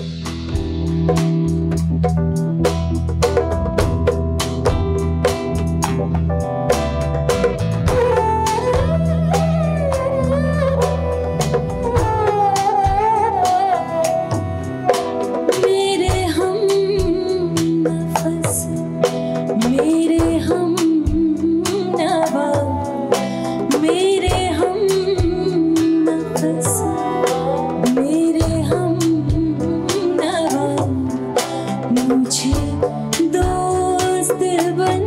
मेरे दोस्त बन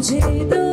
记得